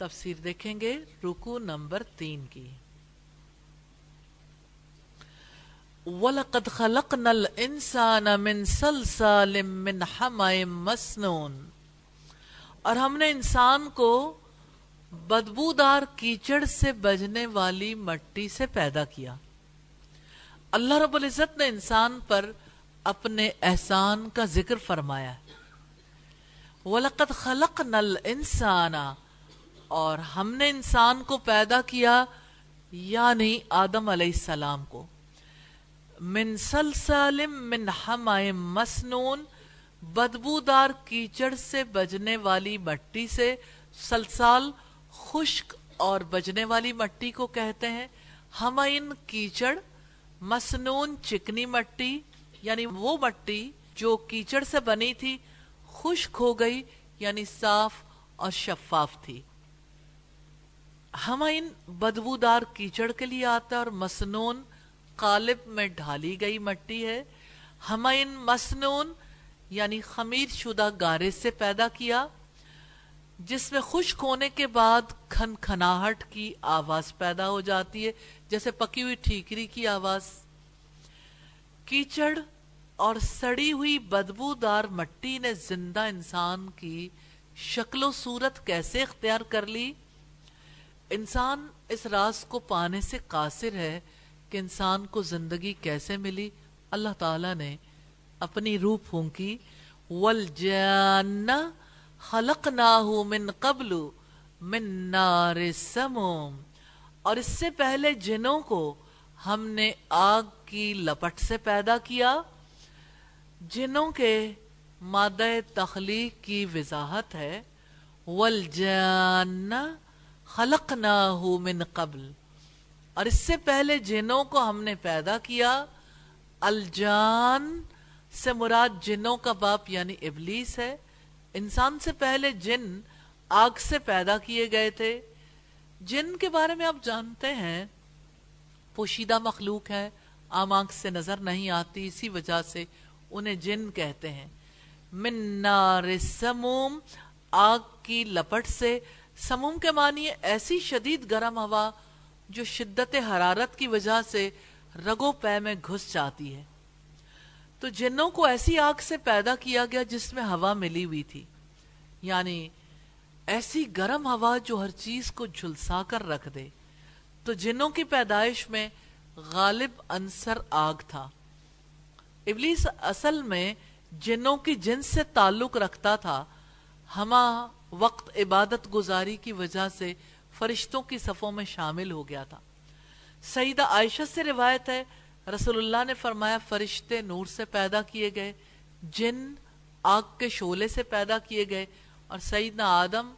تفسیر دیکھیں گے رکو نمبر تین کی۔ وَلَقَدْ خَلَقْنَا الْإِنسَانَ مِنْ سَلْسَالٍ مِّنْ حَمَئٍ مَسْنُونَ۔ اور ہم نے انسان کو بدبودار کیچڑ سے بجنے والی مٹی سے پیدا کیا۔ اللہ رب العزت نے انسان پر اپنے احسان کا ذکر فرمایا۔ وَلَقَدْ خَلَقْنَا الْإِنسَانَ اور ہم نے انسان کو پیدا کیا یعنی آدم علیہ السلام کو۔ من سلسالم من حمائم مسنون، بدبودار کیچڑ سے بجنے والی مٹی سے سلسال خشک اور بجنے والی مٹی کو کہتے ہیں۔ ہمائن کیچڑ، مسنون چکنی مٹی یعنی وہ مٹی جو کیچڑ سے بنی تھی، خشک ہو گئی یعنی صاف اور شفاف تھی۔ ہمائن بدبودار کیچڑ کے لیے آتا ہے اور مسنون قالب میں ڈھالی گئی مٹی ہے۔ ہمائن مسنون یعنی خمیر شدہ گارے سے پیدا کیا، جس میں خشک ہونے کے بعد کھن کھناہٹ کی آواز پیدا ہو جاتی ہے، جیسے پکی ہوئی ٹھیکری کی آواز۔ کیچڑ اور سڑی ہوئی بدبودار مٹی نے زندہ انسان کی شکل و صورت کیسے اختیار کر لی؟ انسان اس راز کو پانے سے قاصر ہے کہ انسان کو زندگی کیسے ملی؟ اللہ تعالیٰ نے اپنی روح پھونکی، والجان خلقناہ من قبل من نار سموم اور اس سے پہلے جنوں کو ہم نے آگ کی لپٹ سے پیدا کیا، جنوں کے مادہ تخلیق کی وضاحت ہے۔ والجان خلقناہ خلق نہ من قبل۔ اور اس سے پہلے جنوں کو ہم نے پیدا کیا، الجان سے مراد جنوں کا باپ یعنی ابلیس ہے۔ انسان سے پہلے جن آگ سے پیدا کیے گئے تھے۔ جن کے بارے میں آپ جانتے ہیں، پوشیدہ مخلوق ہے عام آنکھ سے نظر نہیں آتی، اسی وجہ سے انہیں جن کہتے ہیں۔ من نار سموم آگ کی لپٹ سے سموم کے معنی ایسی شدید گرم ہوا جو شدت حرارت کی وجہ سے رگو پے میں گھس جاتی ہے۔ تو جنوں کو ایسی آگ سے پیدا کیا گیا جس میں ہوا ملی ہوئی تھی۔ یعنی ایسی گرم ہوا جو ہر چیز کو جھلسا کر رکھ دے۔ تو جنوں کی پیدائش میں غالب انصر آگ تھا۔ ابلیس اصل میں جنوں کی جنس سے تعلق رکھتا تھا، ہما وقت عبادت گزاری کی وجہ سے فرشتوں کی صفوں میں شامل ہو گیا تھا۔ سیدہ عائشہ سے روایت ہے، رسول اللہ نے فرمایا، فرشتے نور سے پیدا کیے گئے، جن آگ کے شولے سے پیدا کیے گئے، اور سیدنا آدم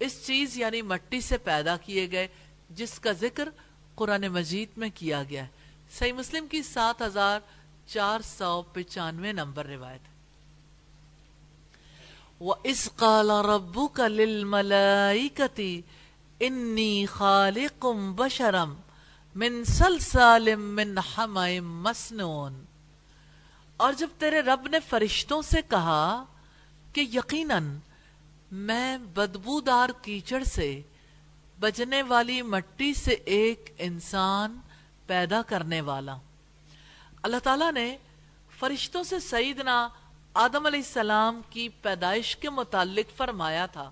اس چیز یعنی مٹی سے پیدا کیے گئے، جس کا ذکر قرآن مجید میں کیا گیا ہے۔ صحیح مسلم کی سات ہزار چار سو پچانوے نمبر روایت ہے۔ وَإِذْ قَالَ رَبُّكَ لِلْمَلَائِكَةِ إِنِّي خَالِقٌ بَشَرًا من سلسال من حمائم مسنون۔ اور جب تیرے رب نے فرشتوں سے کہا کہ یقیناً میں بدبودار کیچڑ سے بجنے والی مٹی سے ایک انسان پیدا کرنے والا اللہ تعالیٰ نے فرشتوں سے سیدنا آدم علیہ السلام کی پیدائش کے متعلق فرمایا تھا۔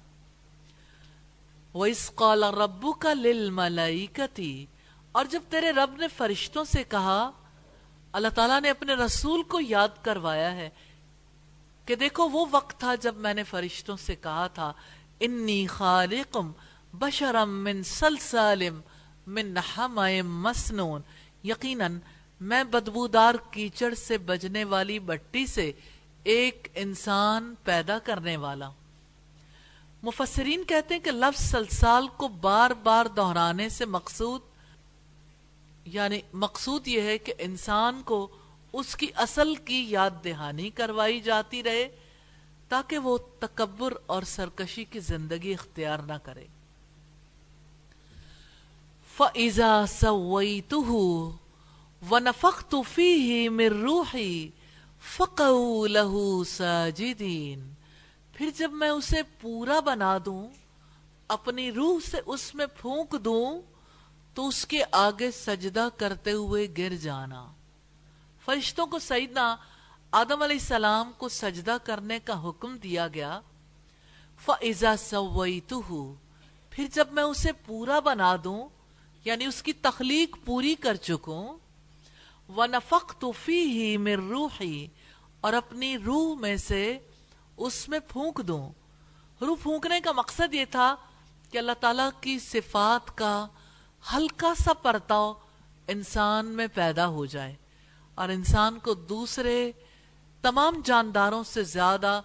وَإِسْ قَالَ رَبُّكَ لِلْمَلَائِكَةِ، اور جب تیرے رب نے فرشتوں سے کہا، اللہ تعالیٰ نے اپنے رسول کو یاد کروایا ہے کہ دیکھو وہ وقت تھا جب میں نے فرشتوں سے کہا تھا، انی خالقم بشرم من سلسالم من حمائم مسنون۔ یقیناً میں بدبودار کیچڑ سے بجنے والی بٹی سے ایک انسان پیدا کرنے والا۔ مفسرین کہتے ہیں کہ لفظ سلسال کو بار بار دہرانے سے مقصود یعنی مقصود یہ ہے کہ انسان کو اس کی اصل کی یاد دہانی کروائی جاتی رہے تاکہ وہ تکبر اور سرکشی کی زندگی اختیار نہ کرے۔ فَإِذَا سَوَّيْتُهُ وَنَفَخْتُ فِيهِ مِن رُوحِي فَقَوْ لَهُ سَاجِدِينَ پھر جب میں اسے پورا بنا دوں، اپنی روح سے اس میں پھونک دوں، تو اس کے آگے سجدہ کرتے ہوئے گر جانا۔ فرشتوں کو سیدنا آدم علیہ السلام کو سجدہ کرنے کا حکم دیا گیا۔ فَإِذَا سَوَّيْتُهُ۔ پھر جب میں اسے پورا بنا دوں یعنی اس کی تخلیق پوری کر چکوں وَنَفَقْتُ فِيهِ مِن رُوحِ اور اپنی روح میں سے اس میں پھونک دوں۔ روح پھونکنے کا مقصد یہ تھا کہ اللہ تعالیٰ کی صفات کا ہلکا سا پرتاؤ انسان میں پیدا ہو جائے۔ اور انسان کو دوسرے تمام جانداروں سے زیادہ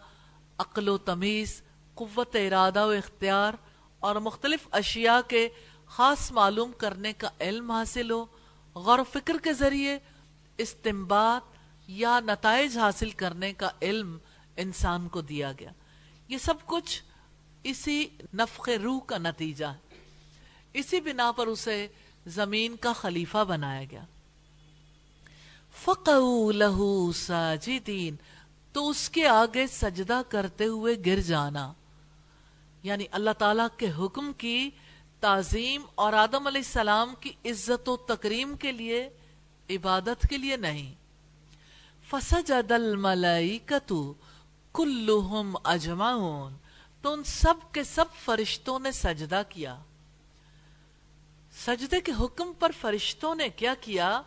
عقل و تمیز، قوت ارادہ و اختیار اور مختلف اشیاء کے خاص معلوم کرنے کا علم حاصل ہو، غور و فکر کے ذریعے استمباد یا نتائج حاصل کرنے کا علم انسان کو دیا گیا۔ یہ سب کچھ اسی نفخ روح کا نتیجہ ہے۔ اسی بنا پر اسے زمین کا خلیفہ بنایا گیا۔ فَقَعُوا لَهُ سَاجِدِينَ تو اس کے آگے سجدہ کرتے ہوئے گر جانا۔ یعنی اللہ تعالیٰ کے حکم کی تعظیم اور آدم علیہ السلام کی عزت و تکریم کے لیے عبادت کے لیے نہیں۔ فسجد الملائکتو کلہم اجمعون تو ان سب کے سب فرشتوں نے سجدہ کیا۔ سجدے کے حکم پر فرشتوں نے کیا کیا؟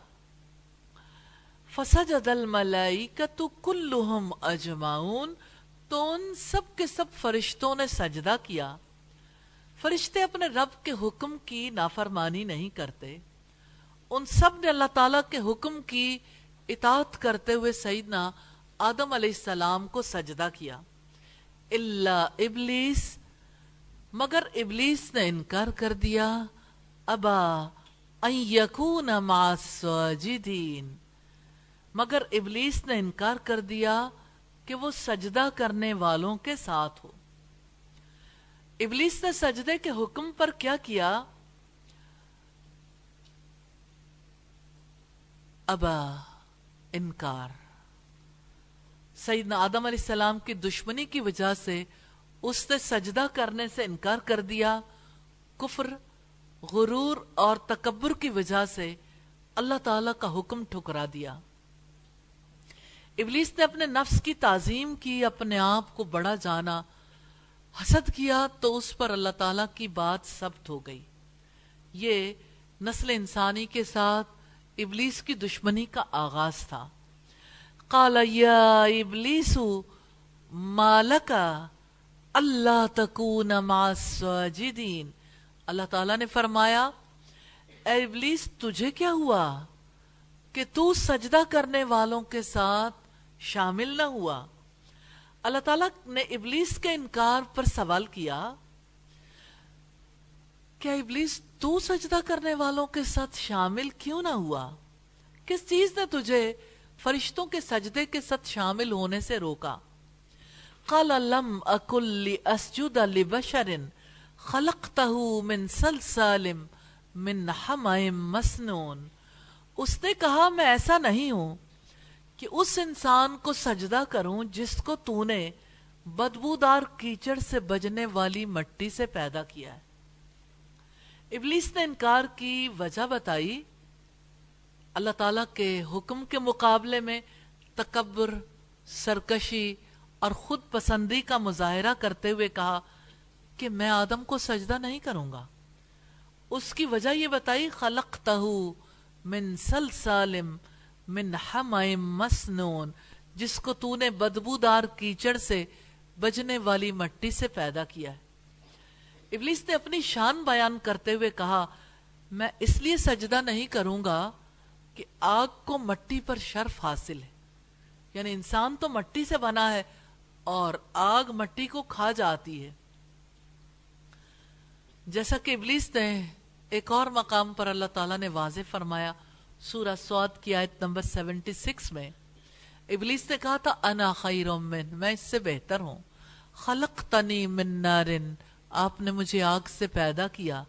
فسجد الملائکتو کلہم اجمعون تو ان سب کے سب فرشتوں نے سجدہ کیا۔ فرشتے اپنے رب کے حکم کی نافرمانی نہیں کرتے۔ ان سب نے اللہ تعالیٰ کے حکم کی اطاعت کرتے ہوئے سیدنا آدم علیہ السلام کو سجدہ کیا۔ اللہ ابلیس مگر ابلیس نے انکار کر دیا۔ ابا ان یکون مع الساجدین مگر ابلیس نے انکار کر دیا کہ وہ سجدہ کرنے والوں کے ساتھ ہو۔ ابلیس نے سجدے کے حکم پر کیا کیا؟ ابا، انکار۔ سیدنا آدم علیہ السلام کی دشمنی کی وجہ سے اس نے سجدہ کرنے سے انکار کر دیا۔ کفر، غرور اور تکبر کی وجہ سے اللہ تعالی کا حکم ٹھکرا دیا۔ ابلیس نے اپنے نفس کی تعظیم کی، اپنے آپ کو بڑا جانا، حسد کیا تو اس پر اللہ تعالی کی بات ثبت ہو گئی۔ یہ نسل انسانی کے ساتھ ابلیس کی دشمنی کا آغاز تھا۔ قال، یا ابلیس مالکا اللہ تکون مع الساجدین۔ اللہ تعالیٰ نے فرمایا، اے ابلیس، تجھے کیا ہوا کہ تو سجدہ کرنے والوں کے ساتھ شامل نہ ہوا؟ اللہ تعالیٰ نے ابلیس کے انکار پر سوال کیا کیا ابلیس تو سجدہ کرنے والوں کے ساتھ شامل کیوں نہ ہوا؟ کس چیز نے تجھے فرشتوں کے سجدے کے ساتھ شامل ہونے سے روکا؟ قال لم اکل اسجد لبشر خلقته من سلسال من حمائم مسنون۔ اس نے کہا، میں ایسا نہیں ہوں کہ اس انسان کو سجدہ کروں جس کو تو نے بدبودار کیچڑ سے بجنے والی مٹی سے پیدا کیا ہے۔ ابلیس نے انکار کی وجہ بتائی اللہ تعالیٰ کے حکم کے مقابلے میں تکبر، سرکشی اور خود پسندی کا مظاہرہ کرتے ہوئے کہا کہ میں آدم کو سجدہ نہیں کروں گا۔ اس کی وجہ یہ بتائی، خلقتہو من سلسالم من حمائم مسنون، جس کو تو نے بدبودار کیچڑ سے بجنے والی مٹی سے پیدا کیا ہے۔ ابلیس نے اپنی شان بیان کرتے ہوئے کہا، میں اس لیے سجدہ نہیں کروں گا کہ آگ کو مٹی پر شرف حاصل ہے۔ یعنی انسان تو مٹی سے بنا ہے اور آگ مٹی کو کھا جاتی ہے۔ جیسا کہ ابلیس نے ایک اور مقام پر اللہ تعالیٰ نے واضح فرمایا، سورہ سواد کی آیت نمبر سیونٹی سکس میں۔ ابلیس نے کہا تھا، انا خیر من، میں اس سے بہتر ہوں۔ خلق تنی من نارن آپ نے مجھے آگ سے پیدا کیا،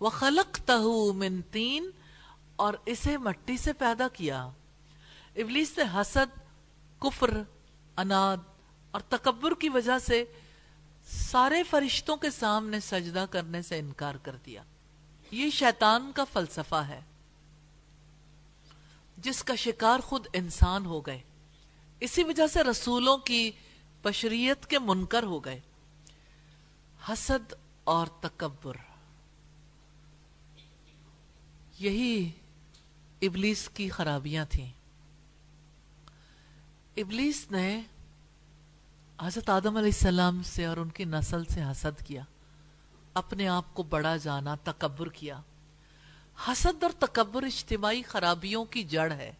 وَخَلَقْتَهُ مِن تین اور اسے مٹی سے پیدا کیا۔ ابلیس نے حسد، کفر، اناد اور تکبر کی وجہ سے سارے فرشتوں کے سامنے سجدہ کرنے سے انکار کر دیا۔ یہ شیطان کا فلسفہ ہے۔ جس کا شکار خود انسان ہو گئے، اسی وجہ سے رسولوں کی بشریت کے منکر ہو گئے۔ حسد اور تکبر۔ یہی ابلیس کی خرابیاں تھیں۔ ابلیس نے حضرت آدم علیہ السلام سے اور ان کی نسل سے حسد کیا۔ اپنے آپ کو بڑا جانا، تکبر کیا۔ حسد اور تکبر اجتماعی خرابیوں کی جڑ ہے۔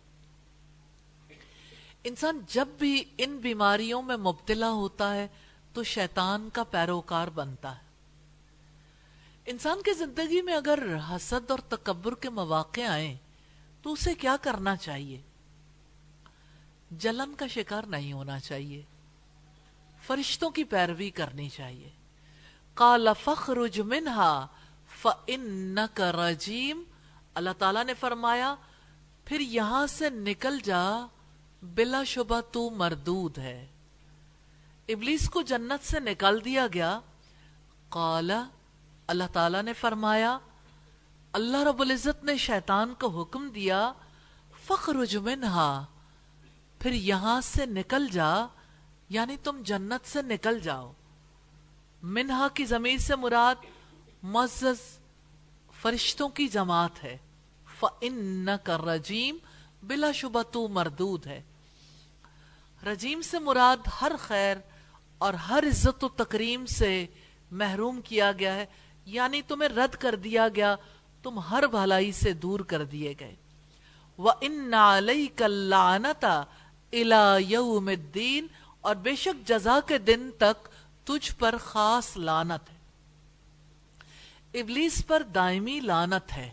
انسان جب بھی ان بیماریوں میں مبتلا ہوتا ہے تو شیطان کا پیروکار بنتا ہے۔ انسان کی زندگی میں اگر حسد اور تکبر کے مواقع آئیں، تو اسے کیا کرنا چاہیے؟ جلن کا شکار نہیں ہونا چاہیے۔ فرشتوں کی پیروی کرنی چاہیے۔ کالا فخرج منہا فَإِنَّكَ رَجِيمٌ اللہ تعالیٰ نے فرمایا، پھر یہاں سے نکل جا، بلا شبہ تو مردود ہے۔ ابلیس کو جنت سے نکال دیا گیا۔ قالا اللہ تعالیٰ نے فرمایا، اللہ رب العزت نے شیطان کو حکم دیا، فخرج منہا، پھر یہاں سے نکل جا یعنی تم جنت سے نکل جاؤ۔ منہا کی زمین سے مراد معزز، فرشتوں کی جماعت ہے۔ فَإِنَّكَ رَجِيم بلا شبہ تو مردود ہے۔ رجیم سے مراد ہر خیر اور ہر عزت و تکریم سے محروم کیا گیا ہے یعنی تمہیں رد کر دیا گیا، تم ہر بھلائی سے دور کر دیے گئے۔ وَإِنَّ عَلَيْكَ اللَّعْنَةَ إِلَى يَوْمِ الدِّينِ، اور بے شک جزا کے دن تک تجھ پر خاص لانت ہے۔ ابلیس پر دائمی لانت ہے۔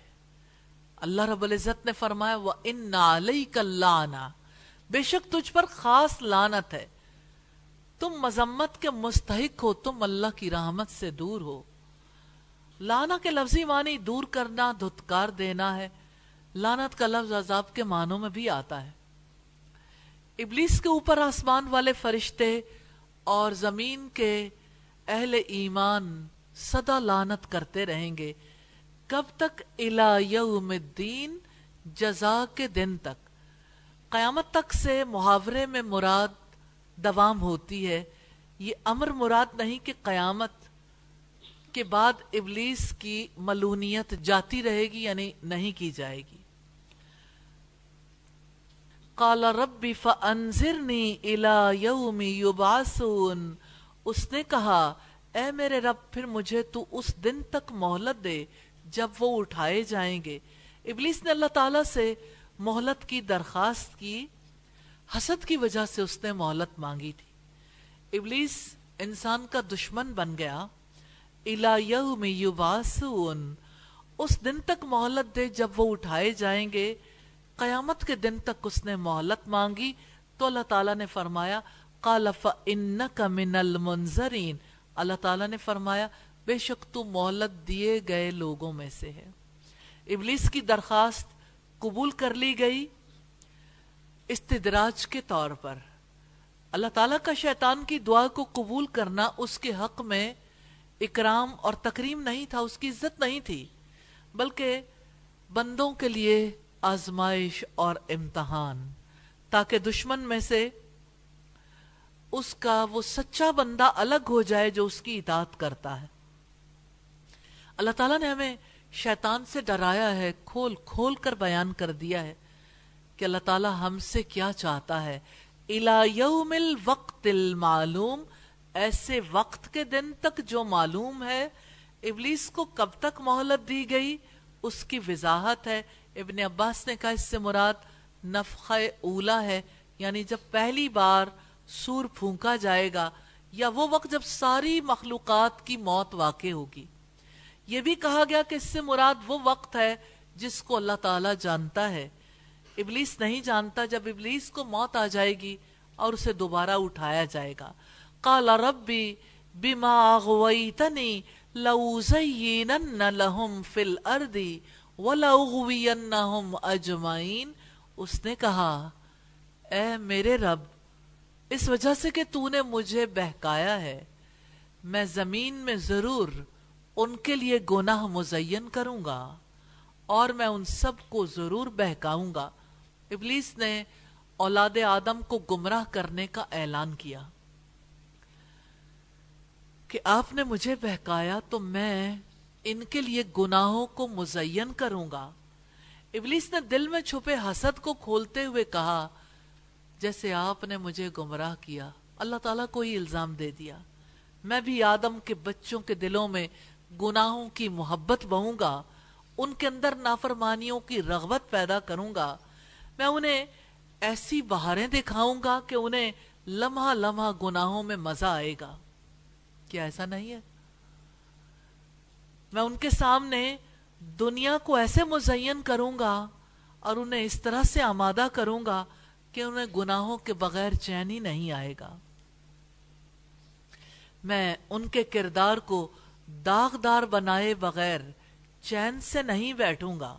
اللہ رب العزت نے فرمایا وہ ان نالئی کا بے شک تجھ پر خاص لانت ہے۔ تم مذمت کے مستحق ہو، تم اللہ کی رحمت سے دور ہو۔ لانا کے لفظی معنی دور کرنا، دھتکار دینا ہے۔ لانت کا لفظ عذاب کے معنوں میں بھی آتا ہے۔ ابلیس کے اوپر آسمان والے فرشتے اور زمین کے اہل ایمان صدا لانت کرتے رہیں گے۔ کب تک؟ الہ یوم الدین، جزا کے دن تک۔ قیامت تک سے محاورے میں مراد دوام ہوتی ہے، یہ امر مراد نہیں کہ قیامت کے بعد ابلیس کی ملونیت جاتی رہے گی یعنی نہیں کی جائے گی۔ قال ربی فانذرنی الى یوم یبعثون۔ اس نے کہا، اے میرے رب، پھر مجھے تو اس دن تک مہلت دے جب وہ اٹھائے جائیں گے۔ ابلیس نے اللہ تعالیٰ سے مہلت کی درخواست کی۔ حسد کی وجہ سے اس نے مہلت مانگی تھی۔ ابلیس انسان کا دشمن بن گیا۔ اس دن تک مہلت دے، جب وہ اٹھائے جائیں گے، قیامت کے دن تک اس نے مہلت مانگی۔ تو اللہ تعالیٰ نے فرمایا قالف من المنظرین اللہ تعالیٰ نے فرمایا، بے شک تو مہلت دیے گئے لوگوں میں سے ہے۔ ابلیس کی درخواست قبول کر لی گئی۔ استدراج کے طور پر۔ اللہ تعالیٰ کا شیطان کی دعا کو قبول کرنا اس کے حق میں اکرام اور تکریم نہیں تھا، اس کی عزت نہیں تھی، بلکہ بندوں کے لیے آزمائش اور امتحان، تاکہ دشمن میں سے اس کا وہ سچا بندہ الگ ہو جائے جو اس کی اطاعت کرتا ہے۔ اللہ تعالیٰ نے ہمیں شیطان سے ڈرایا ہے، کھول کھول کر بیان کر دیا ہے۔ کہ اللہ تعالیٰ ہم سے کیا چاہتا ہے۔ یوم الوقت المعلوم، ایسے وقت کے دن تک جو معلوم ہے۔ ابلیس کو کب تک مہلت دی گئی؟ اس کی وضاحت ہے۔ ابن عباس نے کہا اس سے مراد نفخ اولا ہے یعنی جب پہلی بار سور پھونکا جائے گا یا وہ وقت جب ساری مخلوقات کی موت واقع ہوگی۔ یہ بھی کہا گیا کہ اس سے مراد وہ وقت ہے جس کو اللہ تعالیٰ جانتا ہے۔ ابلیس نہیں جانتا جب ابلیس کو موت آ جائے گی اور اسے دوبارہ اٹھایا جائے گا۔ کالا ربی بیما اغویتنی لَوْزَيِّنَنَّ لَهُمْ فِي الْأَرْضِ وَلَأُغْوِيَنَّهُمْ أَجْمَعِينَ اس نے کہا، اے میرے رب، اس وجہ سے کہ تو نے مجھے بہکایا ہے، میں زمین میں ضرور ان کے لیے گناہ مزین کروں گا اور میں ان سب کو ضرور بہکاؤں گا۔ ابلیس نے اولاد آدم کو گمراہ کرنے کا اعلان کیا کہ آپ نے مجھے بہکایا تو میں ان کے لیے گناہوں کو مزین کروں گا۔ ابلیس نے دل میں چھپے حسد کو کھولتے ہوئے کہا، جیسے آپ نے مجھے گمراہ کیا، اللہ تعالیٰ کو ہی الزام دے دیا۔ میں بھی آدم کے بچوں کے دلوں میں گناہوں کی محبت بہوں گا، ان کے اندر نافرمانیوں کی رغبت پیدا کروں گا۔ میں انہیں ایسی بہاریں دکھاؤں گا کہ انہیں لمحہ لمحہ گناہوں میں مزہ آئے گا۔ کیا ایسا نہیں ہے؟ میں ان کے سامنے دنیا کو ایسے مزین کروں گا اور انہیں اس طرح سے آمادہ کروں گا کہ انہیں گناہوں کے بغیر چین ہی نہیں آئے گا۔ میں ان کے کردار کو داغدار بنائے بغیر چین سے نہیں بیٹھوں گا۔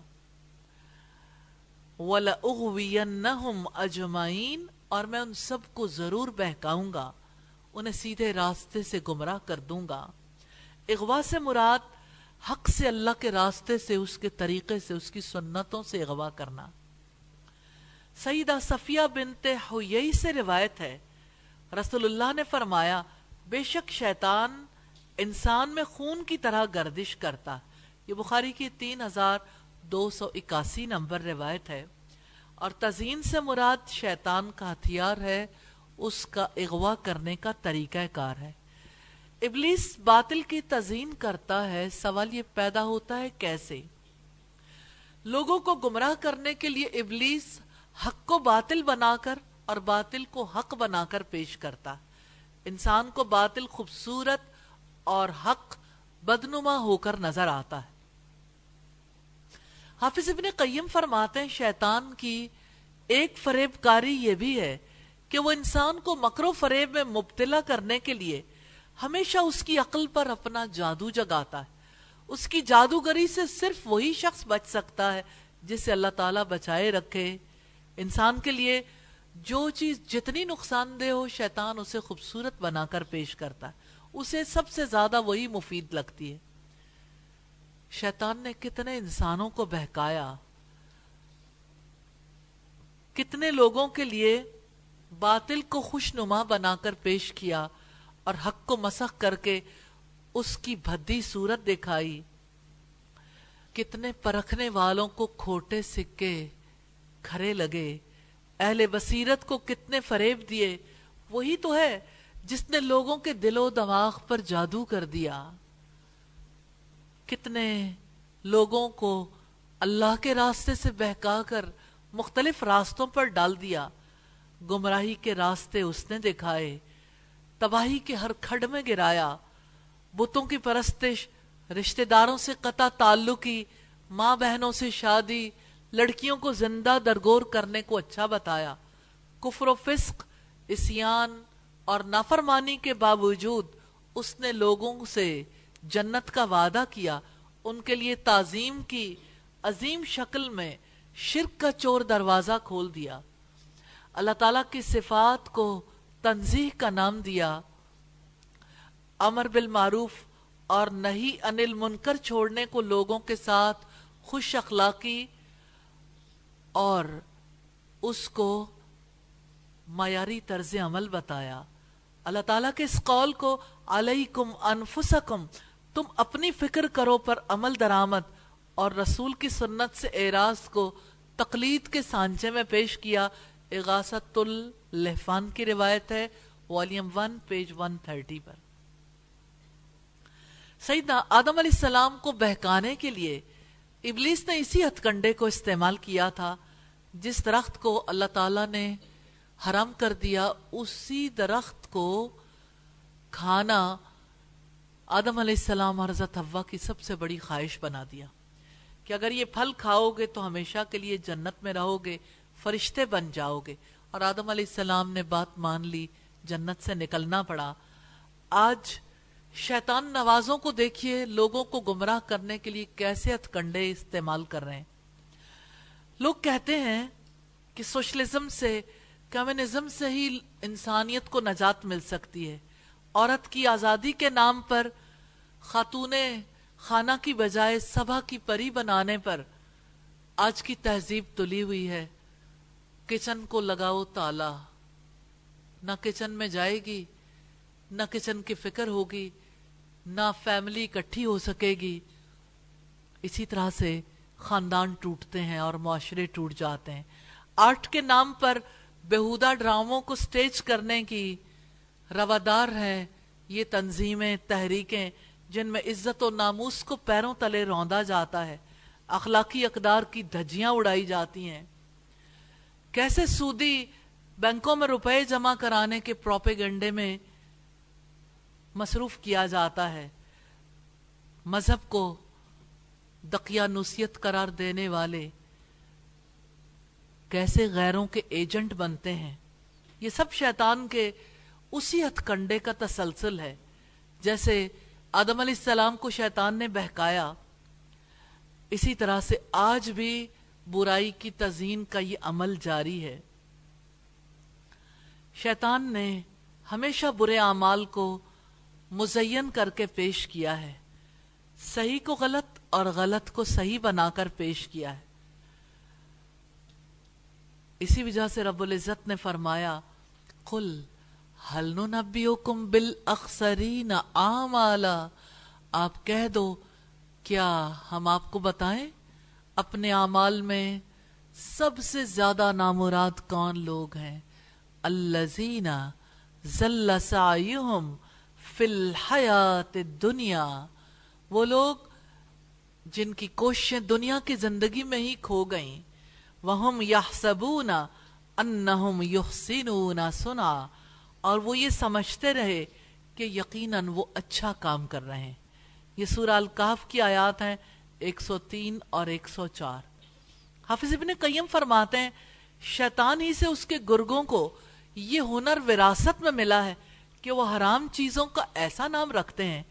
وَلَأُغْوِيَنَّهُمْ أَجْمَعِينَ اور میں ان سب کو ضرور بہکاؤں گا، انہیں سیدھے راستے سے گمراہ کر دوں گا۔ اغوا سے مراد، حق سے اللہ کے راستے سے، اس کے طریقے سے، اس کی سنتوں سے اغوا کرنا۔ سیدہ صفیہ بنت حویئی سے روایت ہے، رسول اللہ نے فرمایا، بے شک شیطان انسان میں خون کی طرح گردش کرتا۔ یہ بخاری کی تین ہزار دو سو اکاسی نمبر روایت ہے، اور تزین سے مراد شیطان کا ہتھیار ہے، اس کا اغوا کرنے کا طریقہ کار ہے۔ ابلیس باطل کی تزین کرتا ہے، سوال یہ پیدا ہوتا ہے کیسے؟ لوگوں کو گمراہ کرنے کے لیے ابلیس حق کو باطل بنا کر اور باطل کو حق بنا کر پیش کرتا۔ انسان کو باطل خوبصورت اور حق بدنما ہو کر نظر آتا ہے۔ حافظ ابن قیم فرماتے ہیں شیطان کی ایک فریب کاری یہ بھی ہے کہ وہ انسان کو مکرو فریب میں مبتلا کرنے کے لیے ہمیشہ اس کی عقل پر اپنا جادو جگاتا ہے۔ اس کی جادوگری سے صرف وہی شخص بچ سکتا ہے جسے اللہ تعالیٰ بچائے رکھے۔ انسان کے لیے جو چیز جتنی نقصان دہ ہو، شیطان اسے خوبصورت بنا کر پیش کرتا ہے۔ اسے سب سے زیادہ وہی مفید لگتی ہے۔ شیطان نے کتنے انسانوں کو بہکایا۔ کتنے لوگوں کے لیے باطل کو خوش نما بنا کر پیش کیا اور حق کو مسخ کر کے اس کی بھدی صورت دکھائی۔ کتنے پرکھنے والوں کو کھوٹے سکے کھرے لگے۔ اہل بصیرت کو کتنے فریب دیے۔ وہی تو ہے جس نے لوگوں کے دل و دماغ پر جادو کر دیا۔ کتنے لوگوں کو اللہ کے راستے سے بہکا کر مختلف راستوں پر ڈال دیا۔ گمراہی کے راستے اس نے دکھائے، تباہی کے ہر کھڈ میں گرایا۔ بتوں کی پرستش، رشتہ داروں سے قطع تعلقی، ماں بہنوں سے شادی، لڑکیوں کو زندہ درگور کرنے کو اچھا بتایا۔ کفر و فسق، اسیان اور نافرمانی کے باوجود اس نے لوگوں سے جنت کا وعدہ کیا، ان کے لیے تعظیم کی عظیم شکل میں شرک کا چور دروازہ کھول دیا۔ اللہ تعالیٰ کی صفات کو تنظیح کا نام دیا۔ امر بالمعروف اور نہیں انل منکر چھوڑنے کو لوگوں کے ساتھ خوش اخلاقی اور اس کو معیاری طرز عمل بتایا۔ اللہ تعالیٰ کے اس قول کو علیکم انفسکم تم اپنی فکر کرو پر عمل درآمد اور رسول کی سنت سے اعراض کو تقلید کے سانچے میں پیش کیا۔ اغاثت اللحفان کی روایت ہے volume one page one thirty پر۔ سیدنا آدم علیہ السلام کو بہکانے کے لیے ابلیس نے اسی ہتھ کنڈے کو استعمال کیا تھا، جس درخت کو اللہ تعالیٰ نے حرام کر دیا، اسی درخت کو کھانا آدم علیہ السلام اور حضرت حوا کی سب سے بڑی خواہش بنا دیا کہ اگر یہ پھل کھاؤ گے تو ہمیشہ کے لیے جنت میں رہو گے، فرشتے بن جاؤ گے۔ اور آدم علیہ السلام نے بات مان لی، جنت سے نکلنا پڑا۔ آج شیطان نوازوں کو دیکھیے، لوگوں کو گمراہ کرنے کے لیے کیسے ہتھ کنڈے استعمال کر رہے ہیں۔ لوگ کہتے ہیں کہ سوشلزم سے، کمیونزم سے ہی انسانیت کو نجات مل سکتی ہے۔ عورت کی آزادی کے نام پر خاتون خانہ کی بجائے سبھا کی پری بنانے پر آج کی تہذیب تلی ہوئی ہے۔ کچن کو لگاؤ تالا۔ نہ کچن میں جائے گی، نہ کچن کی فکر ہوگی، نہ فیملی اکٹھی ہو سکے گی۔ اسی طرح سے خاندان ٹوٹتے ہیں اور معاشرے ٹوٹ جاتے ہیں۔ آرٹ کے نام پر بہودہ ڈراموں کو سٹیج کرنے کی روادار ہیں، یہ تنظیمیں، تحریکیں جن میں عزت و ناموس کو پیروں تلے روندا جاتا ہے۔ اخلاقی اقدار کی دھجیاں اڑائی جاتی ہیں۔ کیسے سودی بینکوں میں روپے جمع کرانے کے پروپیگنڈے میں مصروف کیا جاتا ہے؟ مذہب کو دقیانوسیت قرار دینے والے کیسے غیروں کے ایجنٹ بنتے ہیں؟ یہ سب شیطان کے اسی ہتھ کنڈے کا تسلسل ہے۔ جیسے آدم علیہ السلام کو شیطان نے بہکایا، اسی طرح سے آج بھی برائی کی تزین کا یہ عمل جاری ہے۔ شیطان نے ہمیشہ برے اعمال کو مزین کر کے پیش کیا ہے۔ صحیح کو غلط اور غلط کو صحیح بنا کر پیش کیا ہے۔ اسی وجہ سے رب العزت نے فرمایا، قل حل نبیوکم بالاخسرین آمالا آپ کہہ دو، کیا ہم آپ کو بتائیں؟ اپنے اعمال میں سب سے زیادہ نامراد کون لوگ ہیں؟ الذین زل سعیہم فی الحیات الدنیا۔ وہ لوگ جن کی کوششیں دنیا کی زندگی میں ہی کھو گئیں۔ وَهُمْ يَحْسَبُونَ أَنَّهُمْ يُحْسِنُونَ سُنَا اور وہ یہ سمجھتے رہے کہ یقیناً وہ اچھا کام کر رہے ہیں۔ یہ سورہ القاف کی آیات ہیں ایک سو تین اور ایک سو چار۔ حافظ ابن قیم فرماتے ہیں، شیطان ہی سے اس کے گرگوں کو یہ ہنر وراثت میں ملا ہے کہ وہ حرام چیزوں کا ایسا نام رکھتے ہیں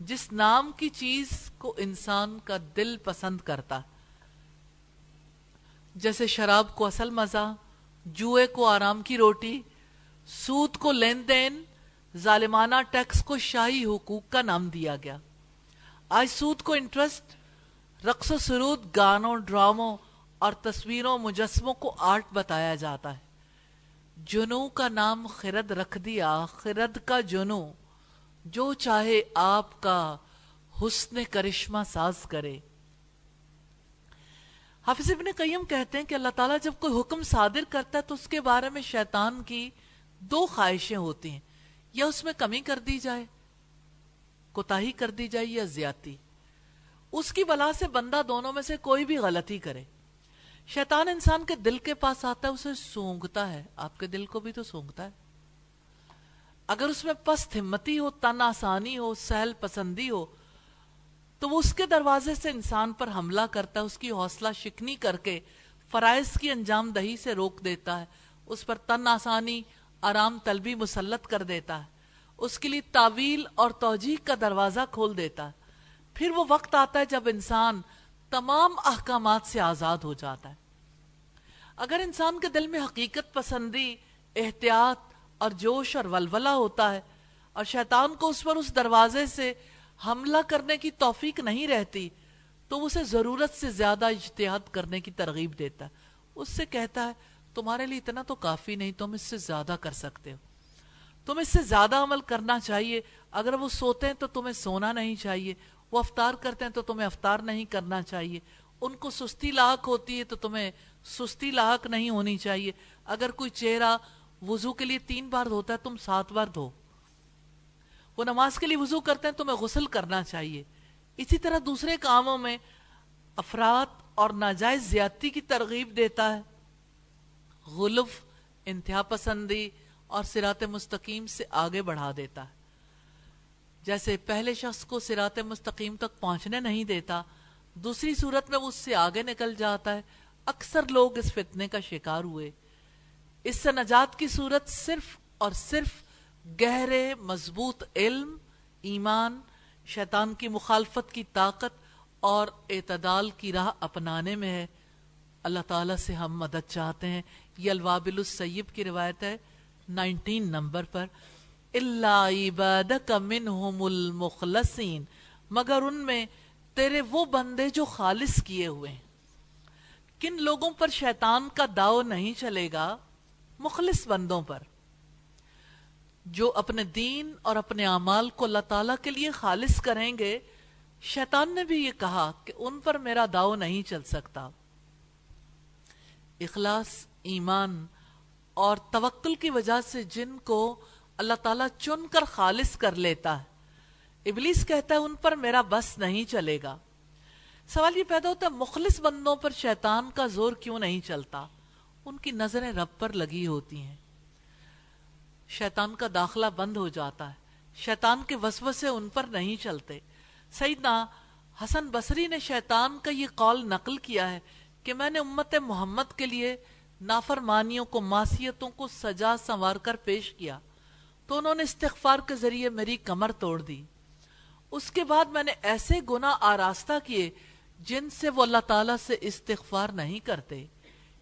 جس نام کی چیز کو انسان کا دل پسند کرتا۔ جیسے شراب کو اصل مزہ، جوئے کو آرام کی روٹی سود کو لین دین، ظالمانہ ٹیکس کو شاہی حقوق کا نام دیا گیا۔ آج سود کو انٹرسٹ، رقص و سرود، گانوں، ڈراموں اور تصویروں، مجسموں کو آرٹ بتایا جاتا ہے۔ جنو کا نام خرد رکھ دیا، خرد کا جنو جو چاہے آپ کا حسن کرشمہ ساز کرے۔ حافظ ابن قیم کہتے ہیں کہ اللہ تعالیٰ جب کوئی حکم صادر کرتا ہے تو اس کے بارے میں شیطان کی دو خواہشیں ہوتی ہیں۔ یا اس میں کمی کر دی جائے، کوتاہی کر دی جائے یا زیادتی۔ اس کی بلا سے بندہ دونوں میں سے کوئی بھی غلطی کرے۔ شیطان انسان کے دل کے پاس آتا ہے، اسے سونگتا ہے۔ آپ کے دل کو بھی تو سونگتا ہے۔ اگر اس میں پست ہمتی ہو، تن آسانی ہو، سہل پسندی ہو، تو وہ اس کے دروازے سے انسان پر حملہ کرتا ہے، اس کی حوصلہ شکنی کر کے فرائض کی انجام دہی سے روک دیتا ہے۔ اس پر تن آسانی آرام طلبی مسلط کر دیتا ہے اس کے لیے تعویل اور توجیح کا دروازہ کھول دیتا۔ ہے پھر وہ وقت آتا ہے جب انسان تمام احکامات سے آزاد ہو جاتا ہے۔ اگر انسان کے دل میں حقیقت پسندی، احتیاط اور جوش اور ولولہ ہوتا ہے اور شیطان کو اس پر اس دروازے سے حملہ کرنے کی توفیق نہیں رہتی، تو اسے ضرورت سے زیادہ اجتہاد کرنے کی ترغیب دیتا۔ ہے اس سے کہتا ہے تمہارے لیے اتنا تو کافی نہیں، تم اس سے زیادہ کر سکتے ہو۔ تم اس سے زیادہ عمل کرنا چاہیے۔ اگر وہ سوتے ہیں تو تمہیں سونا نہیں چاہیے۔ وہ افطار کرتے ہیں تو تمہیں افطار نہیں کرنا چاہیے۔ ان کو سستی لاحق ہوتی ہے تو تمہیں سستی لاحق نہیں ہونی چاہیے۔ اگر کوئی چہرہ وضو کے لیے تین بار دھوتا ہے، تم سات بار دھو۔ وہ نماز کے لیے وضو کرتے ہیں، تمہیں غسل کرنا چاہیے۔ اسی طرح دوسرے کاموں میں افراد اور ناجائز زیادتی کی ترغیب دیتا ہے۔ غلف، انتہا پسندی اور سرات مستقیم سے آگے بڑھا دیتا۔ ہے جیسے پہلے شخص کو سرات مستقیم تک پہنچنے نہیں دیتا، دوسری صورت میں اس سے آگے نکل جاتا ہے۔ اکثر لوگ اس فتنے کا شکار ہوئے۔ اس سے نجات کی صورت صرف اور صرف گہرے، مضبوط علم، ایمان، شیطان کی مخالفت کی طاقت اور اعتدال کی راہ اپنانے میں ہے۔ اللہ تعالیٰ سے ہم مدد چاہتے ہیں۔ یہ الوابل السیب کی روایت ہے نائنٹین نمبر پر اللہ عبادک منہم المخلصین، مگر ان میں تیرے وہ بندے جو خالص کیے ہوئے ہیں۔ کن لوگوں پر شیطان کا داؤ نہیں چلے گا؟ مخلص بندوں پر۔ جو اپنے دین اور اپنے اعمال کو اللہ تعالیٰ کے لیے خالص کریں گے، شیطان نے بھی یہ کہا کہ ان پر میرا داؤ نہیں چل سکتا۔ اخلاص ایمان اور توکل کی وجہ سے جن کو اللہ تعالیٰ چن کر خالص کر لیتا ہے۔ ابلیس کہتا ہے، ان پر میرا بس نہیں چلے گا۔ سوال یہ پیدا ہوتا ہے، مخلص بندوں پر شیطان کا زور کیوں نہیں چلتا؟ ان کی نظریں رب پر لگی ہوتی ہیں۔ شیطان کا داخلہ بند ہو جاتا ہے۔ شیطان کے وسوسے ان پر نہیں چلتے۔ سیدنا حسن بصری نے شیطان کا یہ قول نقل کیا ہے کہ میں نے امت محمد کے لیے نافرمانیوں کو، معصیتوں کو سجا سنوار کر پیش کیا تو انہوں نے استغفار کے ذریعے میری کمر توڑ دی۔ اس کے بعد میں نے ایسے گناہ آراستہ کیے جن سے وہ اللہ تعالیٰ سے استغفار نہیں کرتے۔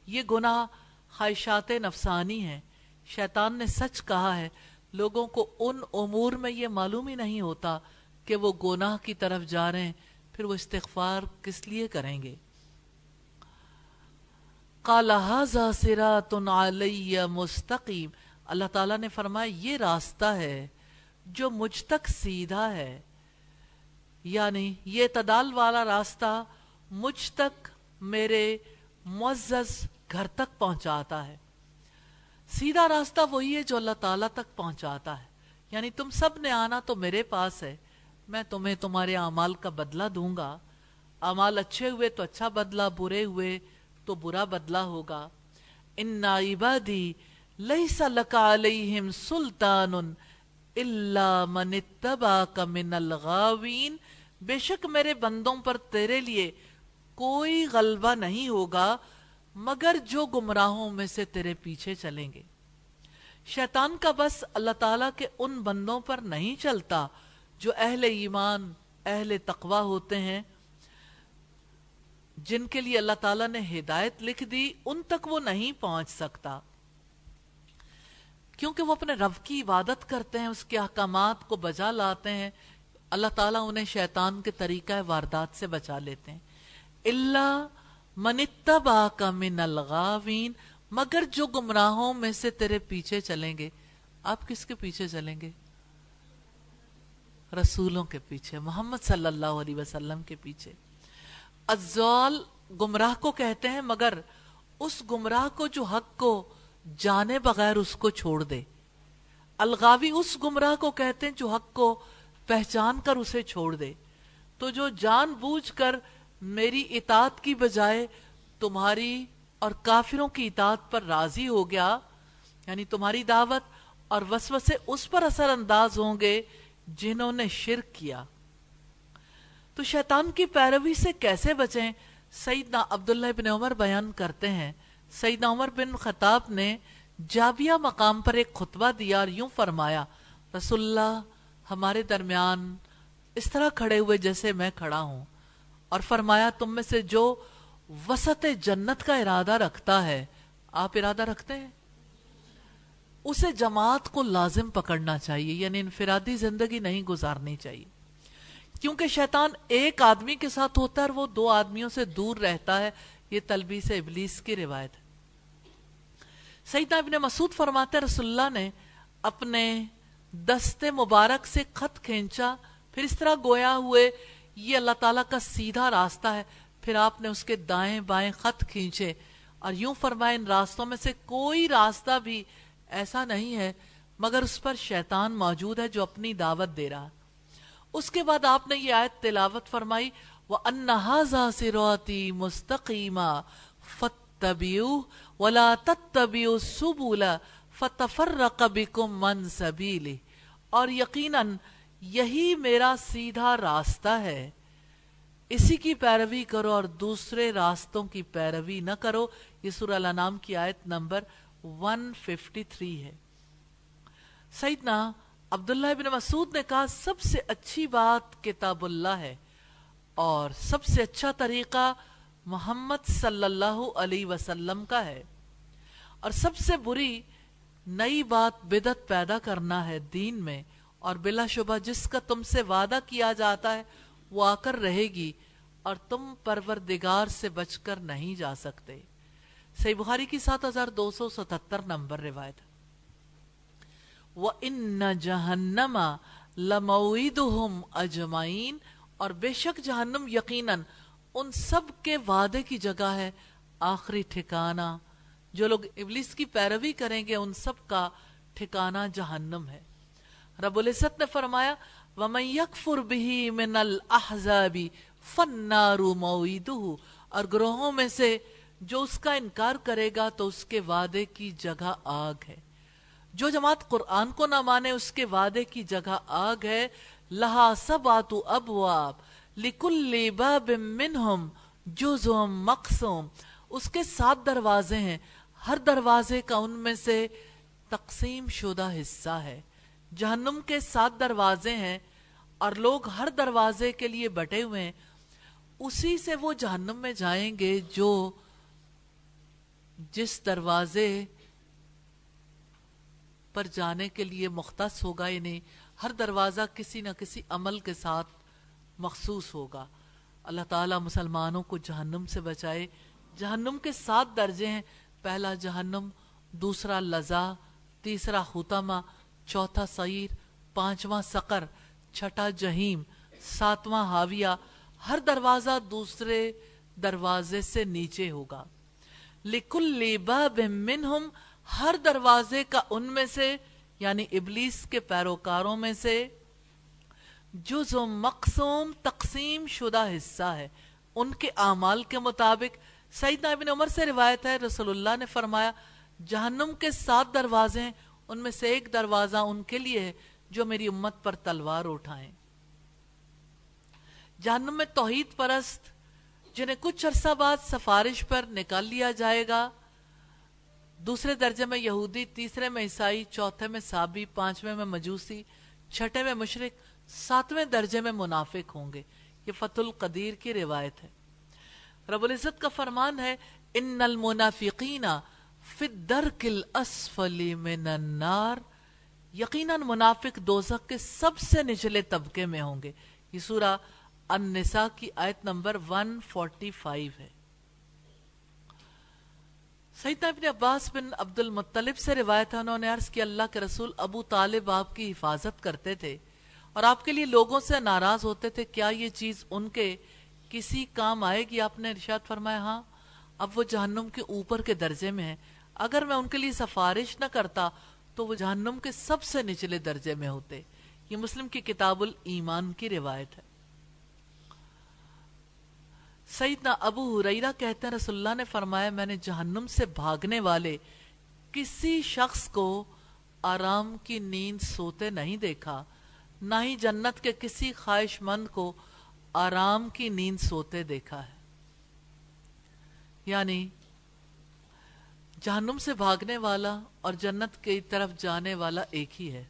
یہ گناہ خواہشات نفسانی ہیں۔ شیطان نے سچ کہا ہے، لوگوں کو ان امور میں یہ معلوم ہی نہیں ہوتا کہ وہ گناہ کی طرف جا رہے ہیں، پھر وہ استغفار کس لیے کریں گے؟ مستقیم اللہ تعالیٰ نے فرمایا یہ راستہ ہے جو مجھ تک سیدھا ہے۔ یعنی یہ تدال والا راستہ مجھ تک میرے معزز گھر تک پہنچاتا ہے۔ سیدھا راستہ وہی ہے جو اللہ تعالیٰ تک پہنچاتا ہے۔ یعنی تم سب نے آنا تو میرے پاس ہے۔ میں تمہیں تمہارے اعمال کا بدلہ دوں گا۔ اعمال اچھے ہوئے تو اچھا بدلہ، برے ہوئے تو برا بدلہ ہوگا۔ ان عبادی لیس لکا علیہم سلطان الا من اتباک من الغاوین بے شک میرے بندوں پر تیرے لیے کوئی غلبہ نہیں ہوگا، مگر جو گمراہوں میں سے تیرے پیچھے چلیں گے۔ شیطان کا بس اللہ تعالیٰ کے ان بندوں پر نہیں چلتا جو اہل ایمان، اہل تقوی ہوتے ہیں۔ جن کے لیے اللہ تعالیٰ نے ہدایت لکھ دی، ان تک وہ نہیں پہنچ سکتا۔ کیونکہ وہ اپنے رب کی عبادت کرتے ہیں، اس کے احکامات کو بجا لاتے ہیں۔ اللہ تعالیٰ انہیں شیطان کے طریقہ واردات سے بچا لیتے ہیں۔ اللہ منتبا کا من الغاوین مگر جو گمراہوں میں سے تیرے پیچھے چلیں گے۔ آپ کس کے پیچھے چلیں گے؟ رسولوں کے پیچھے، محمد صلی اللہ علیہ وسلم کے پیچھے۔ ازول گمراہ کو کہتے ہیں، مگر اس گمراہ کو جو حق کو جانے بغیر اس کو چھوڑ دے۔ الغاوی اس گمراہ کو کہتے ہیں جو حق کو پہچان کر اسے چھوڑ دے۔ تو جو جان بوجھ کر میری اطاعت کی بجائے تمہاری اور کافروں کی اطاعت پر راضی ہو گیا یعنی تمہاری دعوت اور وسوسے اس پر اثر انداز ہوں گے جنہوں نے شرک کیا۔ تو شیطان کی پیروی سے کیسے بچیں؟ سیدنا عبداللہ بن عمر بیان کرتے ہیں۔ سیدنا عمر بن خطاب نے جابیہ مقام پر ایک خطبہ دیا اور یوں فرمایا، رسول اللہ، ہمارے درمیان اس طرح کھڑے ہوئے جیسے میں کھڑا ہوں۔ اور فرمایا، تم میں سے جو وسط جنت کا ارادہ رکھتا ہے، آپ ارادہ رکھتے ہیں؟ اسے جماعت کو لازم پکڑنا چاہیے یعنی انفرادی زندگی نہیں گزارنی چاہیے۔ کیونکہ شیطان ایک آدمی کے ساتھ ہوتا ہے اور وہ دو آدمیوں سے دور رہتا ہے، یہ تلبیس ابلیس کی روایت ہے۔ سیدنا ابن مسعود فرماتے رسول اللہ نے اپنے دستے مبارک سے خط کھینچا، پھر اس طرح گویا ہوئے، یہ اللہ تعالیٰ کا سیدھا راستہ ہے۔ پھر آپ نے اس کے دائیں بائیں خط کھینچے۔ اور یوں فرمائے، ان راستوں میں سے کوئی راستہ بھی ایسا نہیں ہے، مگر اس پر شیطان موجود ہے جو اپنی دعوت دے رہا اس کے بعد آپ نے یہ آیت تلاوت فرمائی وہ وَأَنَّهَذَا سِرَوَاتِي مُسْتَقِيمًا فَاتَّبِعُوهُ وَلَا تَتَّبِعُوا السُّبُلَ فَتَفَرَّقَ بِكُم مَّن سَبِيلِهِ۔ اور یقیناً یہی میرا سیدھا راستہ ہے۔ اسی کی پیروی کرو اور دوسرے راستوں کی پیروی نہ کرو۔ یہ سورہ الانام کی آیت نمبر 153 ہے۔ سیدنا عبداللہ ابن مسعود نے کہا، سب سے اچھی بات کتاب اللہ ہے اور سب سے اچھا طریقہ محمد صلی اللہ علیہ وسلم کا ہے۔ اور سب سے بری نئی بات بدت پیدا کرنا ہے دین میں، اور بلا شبہ جس کا تم سے وعدہ کیا جاتا ہے، وہ آ کر رہے گی اور تم پروردگار سے بچ کر نہیں جا سکتے۔ صحیح بخاری کی سات ہزار دو سو ستہتر نمبر روایت۔ وَإِنَّ جَهَنَّمَ لَمَوِيدُهُمْ أَجْمَعِينَ اور بے شک جہنم یقیناً ان سب کے وعدے کی جگہ ہے، آخری ٹھکانہ۔ جو لوگ ابلیس کی پیروی کریں گے، ان سب کا ٹھکانہ جہنم ہے۔ رب العزت نے فرمایا، وَمَن يَكْفُرْ بِهِ مِنَ الْأَحْزَابِ فَالنَّارُ مَوِيدُهُ اور گروہوں میں سے جو اس کا انکار کرے گا، تو اس کے وعدے کی جگہ آگ ہے۔ جو جماعت قرآن کو نہ مانے، اس کے وعدے کی جگہ آگ ہے لہا سبات ابواب لکل باب منہم جزم مقسوم۔ اس کے سات دروازے ہیں۔ ہر دروازے کا ان میں سے تقسیم شدہ حصہ ہے۔ جہنم کے سات دروازے ہیں اور لوگ ہر دروازے کے لیے بٹے ہوئے ہیں۔ اسی سے وہ جہنم میں جائیں گے جو جس دروازے پر جانے کے لیے مختص ہوگا یعنی ہر دروازہ کسی نہ کسی عمل کے ساتھ مخصوص ہوگا۔ اللہ تعالیٰ مسلمانوں کو جہنم سے بچائے۔ جہنم کے سات درجے ہیں۔ پہلا جہنم، دوسرا لذا، تیسرا حتمہ چوتھا سعیر، پانچواں سقر، چھٹا جہیم، ساتواں حاویہ۔ ہر دروازہ دوسرے دروازے سے نیچے ہوگا۔ لِكُلِّ بَابٍ مِّنْهُمْ ہر دروازے کا ان میں سے یعنی ابلیس کے پیروکاروں میں سے جز و مقصوم تقسیم شدہ حصہ ہے۔ ان کے اعمال کے مطابق سیدنا ابن عمر سے روایت ہے، رسول اللہ نے فرمایا، جہنم کے سات دروازے ہیں، ان میں سے ایک دروازہ ان کے لیے ہے جو میری امت پر تلوار اٹھائیں۔ جہنم میں توحید پرست، جنہیں کچھ عرصہ بعد سفارش پر نکال لیا جائے گا۔ دوسرے درجے میں یہودی، تیسرے میں عیسائی، چوتھے میں سابی پانچویں میں مجوسی، چھٹے میں مشرق، ساتویں درجے میں منافق ہوں گے۔ یہ فتح القدیر کی روایت ہے۔ رب العزت کا فرمان ہے، ان المنافقین فی الدرک الاسفل من النار یقیناً منافق دوزخ کے سب سے نچلے طبقے میں ہوں گے۔ یہ سورہ النساء کی آیت نمبر 145 ہے۔ سیدنا ابن عباس بن عبد المطلب سے روایت ہے، انہوں نے عرض کی اللہ کے رسول ابو طالب آپ کی حفاظت کرتے تھے اور آپ کے لیے لوگوں سے ناراض ہوتے تھے، کیا یہ چیز ان کے کسی کام آئے گی؟ آپ نے ارشاد فرمایا ہاں اب وہ جہنم کے اوپر کے درجے میں ہیں۔ اگر میں ان کے لیے سفارش نہ کرتا تو وہ جہنم کے سب سے نچلے درجے میں ہوتے۔ یہ مسلم کی کتاب الایمان کی روایت ہے۔ سیدنا ابو حریرہ کہتے ہیں، رسول اللہ نے فرمایا، میں نے جہنم سے بھاگنے والے کسی شخص کو آرام کی نیند سوتے نہیں دیکھا، نہ ہی جنت کے کسی خواہش مند کو آرام کی نیند سوتے دیکھا ہے۔ یعنی جہنم سے بھاگنے والا اور جنت کی طرف جانے والا ایک ہی ہے۔